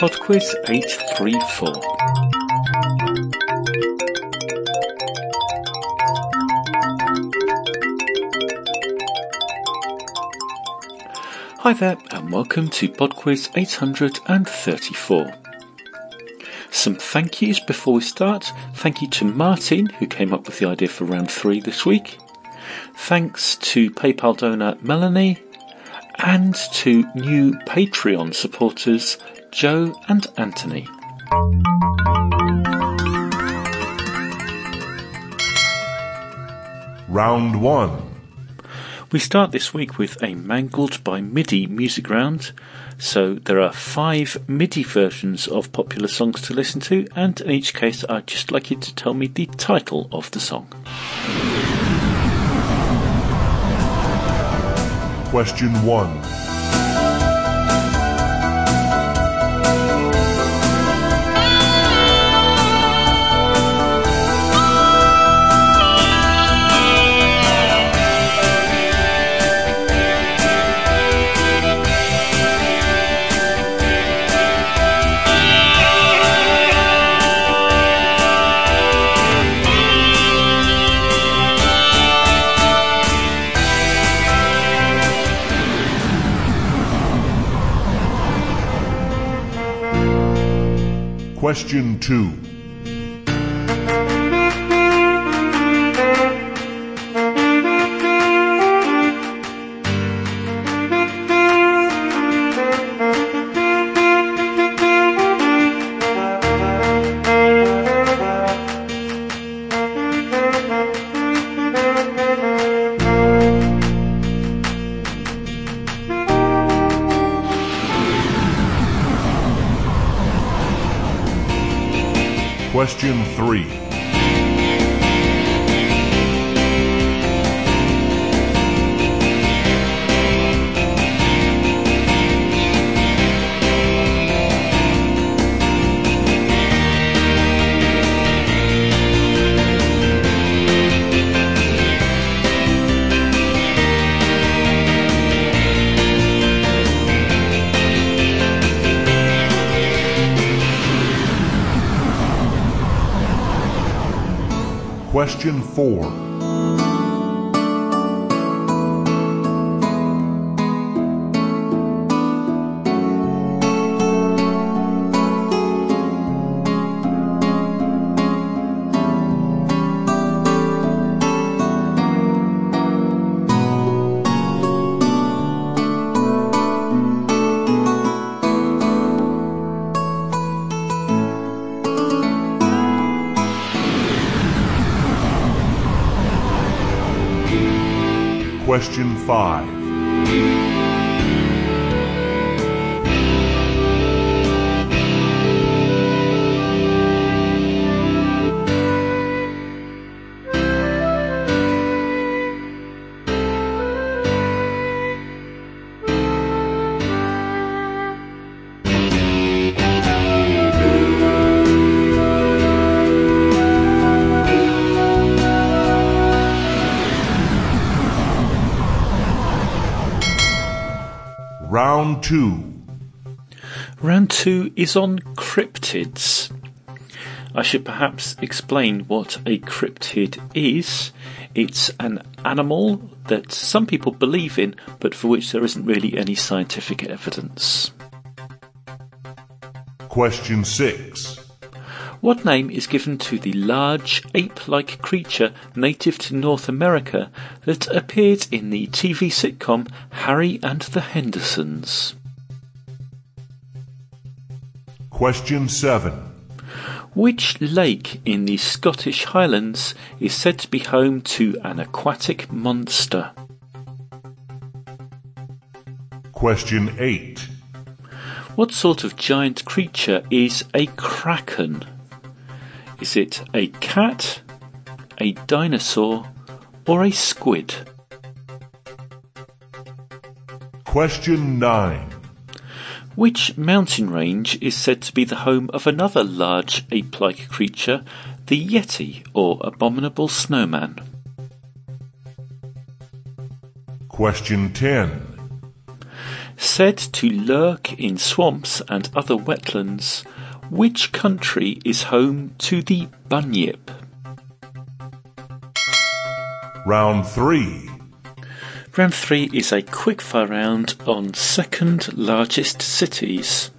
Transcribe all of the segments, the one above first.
PodQuiz 834. Hi there, and welcome to PodQuiz 834. Some thank yous before we start. Thank you to Martin, who came up with the idea for round three this week. Thanks to PayPal donor Melanie, and to new Patreon supporters Joe and Anthony. Round 1. We start this week with a Mangled by MIDI music round. So there are five MIDI versions of popular songs to listen to, and in each case, I'd just like you to tell me the title of the song. Question 1. Question 2. Question Question 4. Question 5. Round 2. Round two is on cryptids. I should perhaps explain what a cryptid is. It's an animal that some people believe in, but for which there isn't really any scientific evidence. Question 6. What name is given to the large ape like creature native to North America that appeared in the TV sitcom Harry and the Hendersons? Question 7. Which lake in the Scottish Highlands is said to be home to an aquatic monster? Question 8. What sort of giant creature is a kraken? Is it a cat, a dinosaur, or a squid? Question 9. Which mountain range is said to be the home of another large ape like creature, the Yeti or abominable snowman? Question 10. Said to lurk in swamps and other wetlands, which country is home to the bunyip? Round 3. Round 3 is a quickfire round on second largest cities.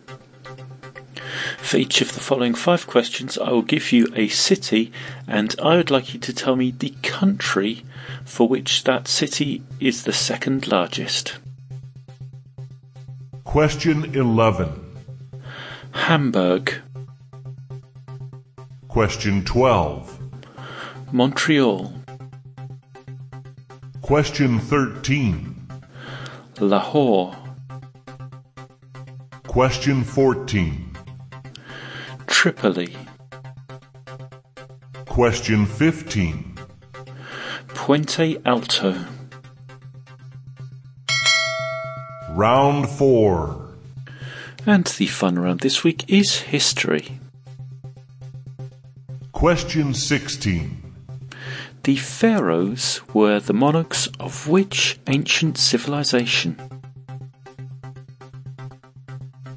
For each of the following five questions, I will give you a city, and I would like you to tell me the country for which that city is the second largest. Question 11. Hamburg, Question 12. Montreal, Question 13. Lahore, Question 14. Tripoli, Question 15. Puente Alto, Round 4. And the fun round this week is history. Question 16. The pharaohs were the monarchs of which ancient civilization?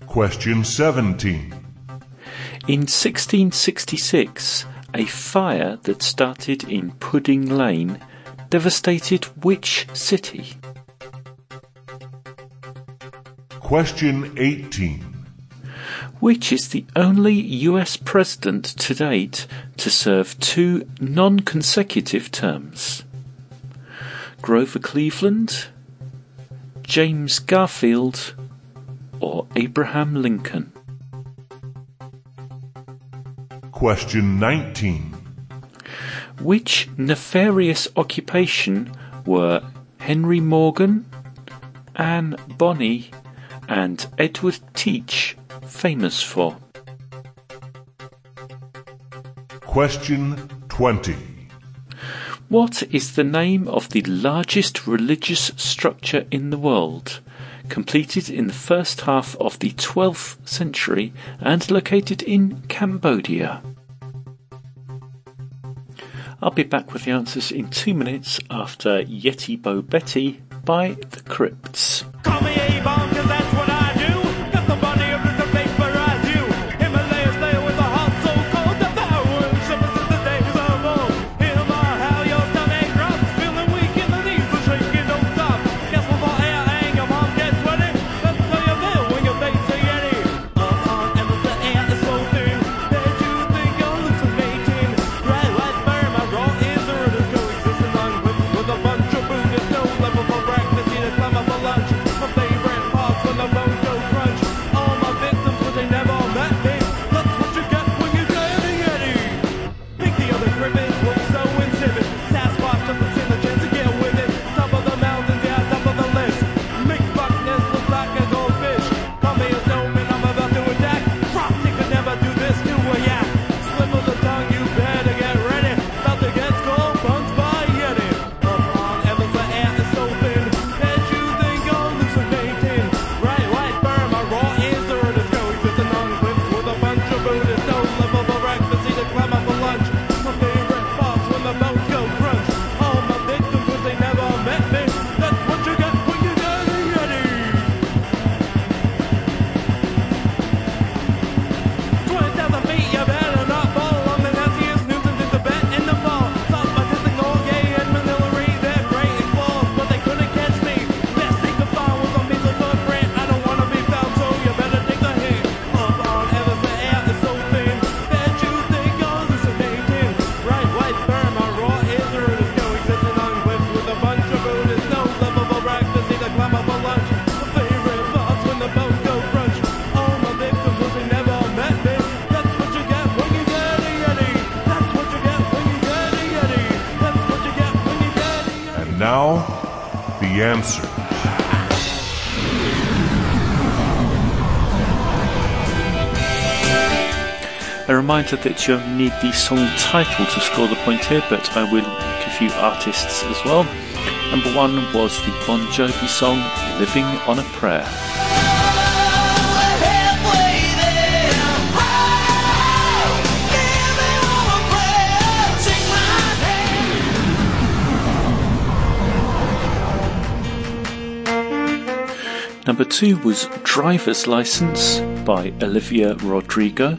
Question 17. In 1666, a fire that started in Pudding Lane devastated which city? Question 18. Which is the only US president to date to serve two non consecutive terms? Grover Cleveland, James Garfield, or Abraham Lincoln? Question 19. Which nefarious occupation were Henry Morgan, Anne Bonny, and Edward Teach famous for? Question 20. What is the name of the largest religious structure in the world, completed in the first half of the 12th century and located in Cambodia? I'll be back with the answers in two minutes after Yeti Bo Betty by The Crypts. Of the answer. A reminder that you only need the song title to score the point here, but I will give you artists as well. Number one was the Bon Jovi song Living on a Prayer. Number two was Driver's License by Olivia Rodrigo.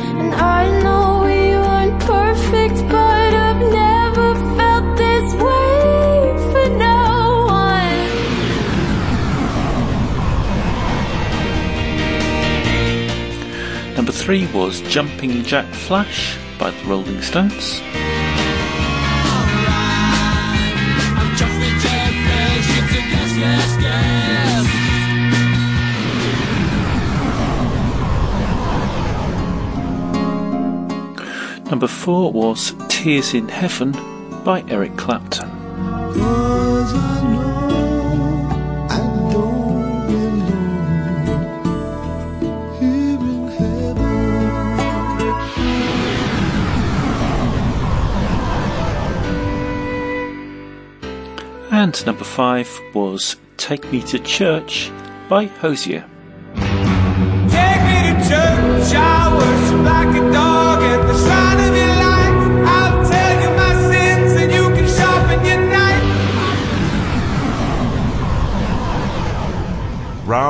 And I know we weren't perfect, but I've never felt this way for no one. Number three was Jumping Jack Flash by the Rolling Stones. Number four was Tears in Heaven by Eric Clapton. Cause I know I don't belong here in heaven. And number five was Take Me to Church by Hozier. Take me to church, I worship like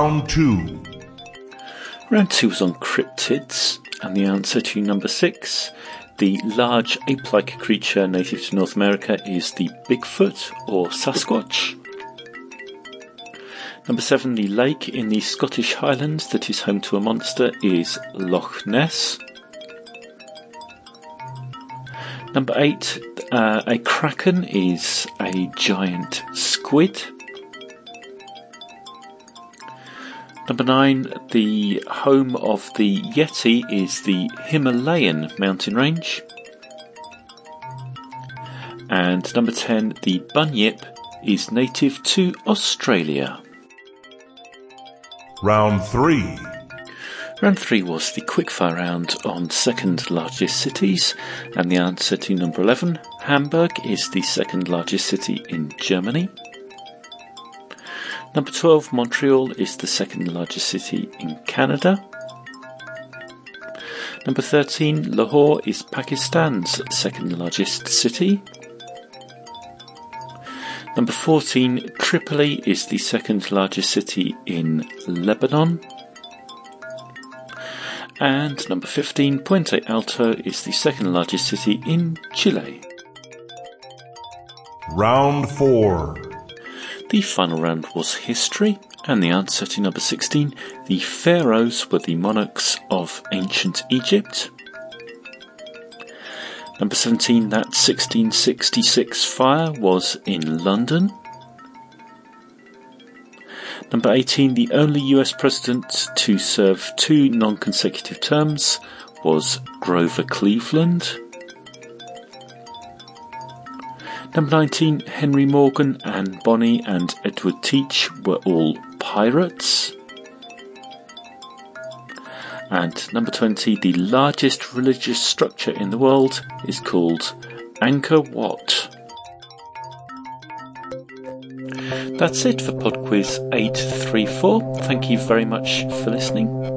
Round 2. Round two was on cryptids, and the answer to number six, the large ape-like creature native to North America, is the Bigfoot or Sasquatch. Number seven, the lake in the Scottish Highlands that is home to a monster is Loch Ness. Number eight, uh, a kraken is a giant squid. Number nine, the home of the Yeti is the Himalayan mountain range. And number ten, the bunyip is native to Australia. Round 3. Round three was the quickfire round on second largest cities, and the answer to number 11, Hamburg, is the second largest city in Germany. Number 12, Montreal, is the second largest city in Canada. Number 13, Lahore, is Pakistan's second largest city. Number 14, Tripoli, is the second largest city in Lebanon. And number 15, Puente Alto is the second largest city in Chile. Round 4. The final round was history, and the answer to number 16, the pharaohs were the monarchs of ancient Egypt. Number 17, that 1666 fire was in London. Number 18, the only US president to serve two non consecutive terms was Grover Cleveland. Number 19, Henry Morgan, Anne Bonny, and Edward Teach were all pirates. And number 20, the largest religious structure in the world is called Angkor Wat. That's it for PodQuiz 834. Thank you very much for listening.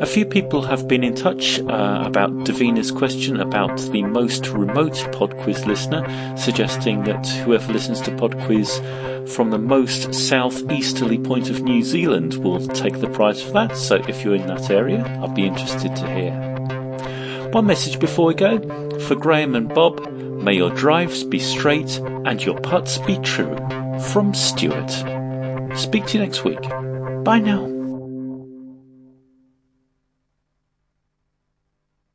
A few people have been in touch uh, about Davina's question about the most remote PodQuiz listener, suggesting that whoever listens to PodQuiz from the most southeasterly point of New Zealand will take the prize for that. So if you're in that area, I'd be interested to hear. One message before we go for Graham and Bob may your drives be straight and your putts be true. From Stuart. Speak to you next week. Bye now.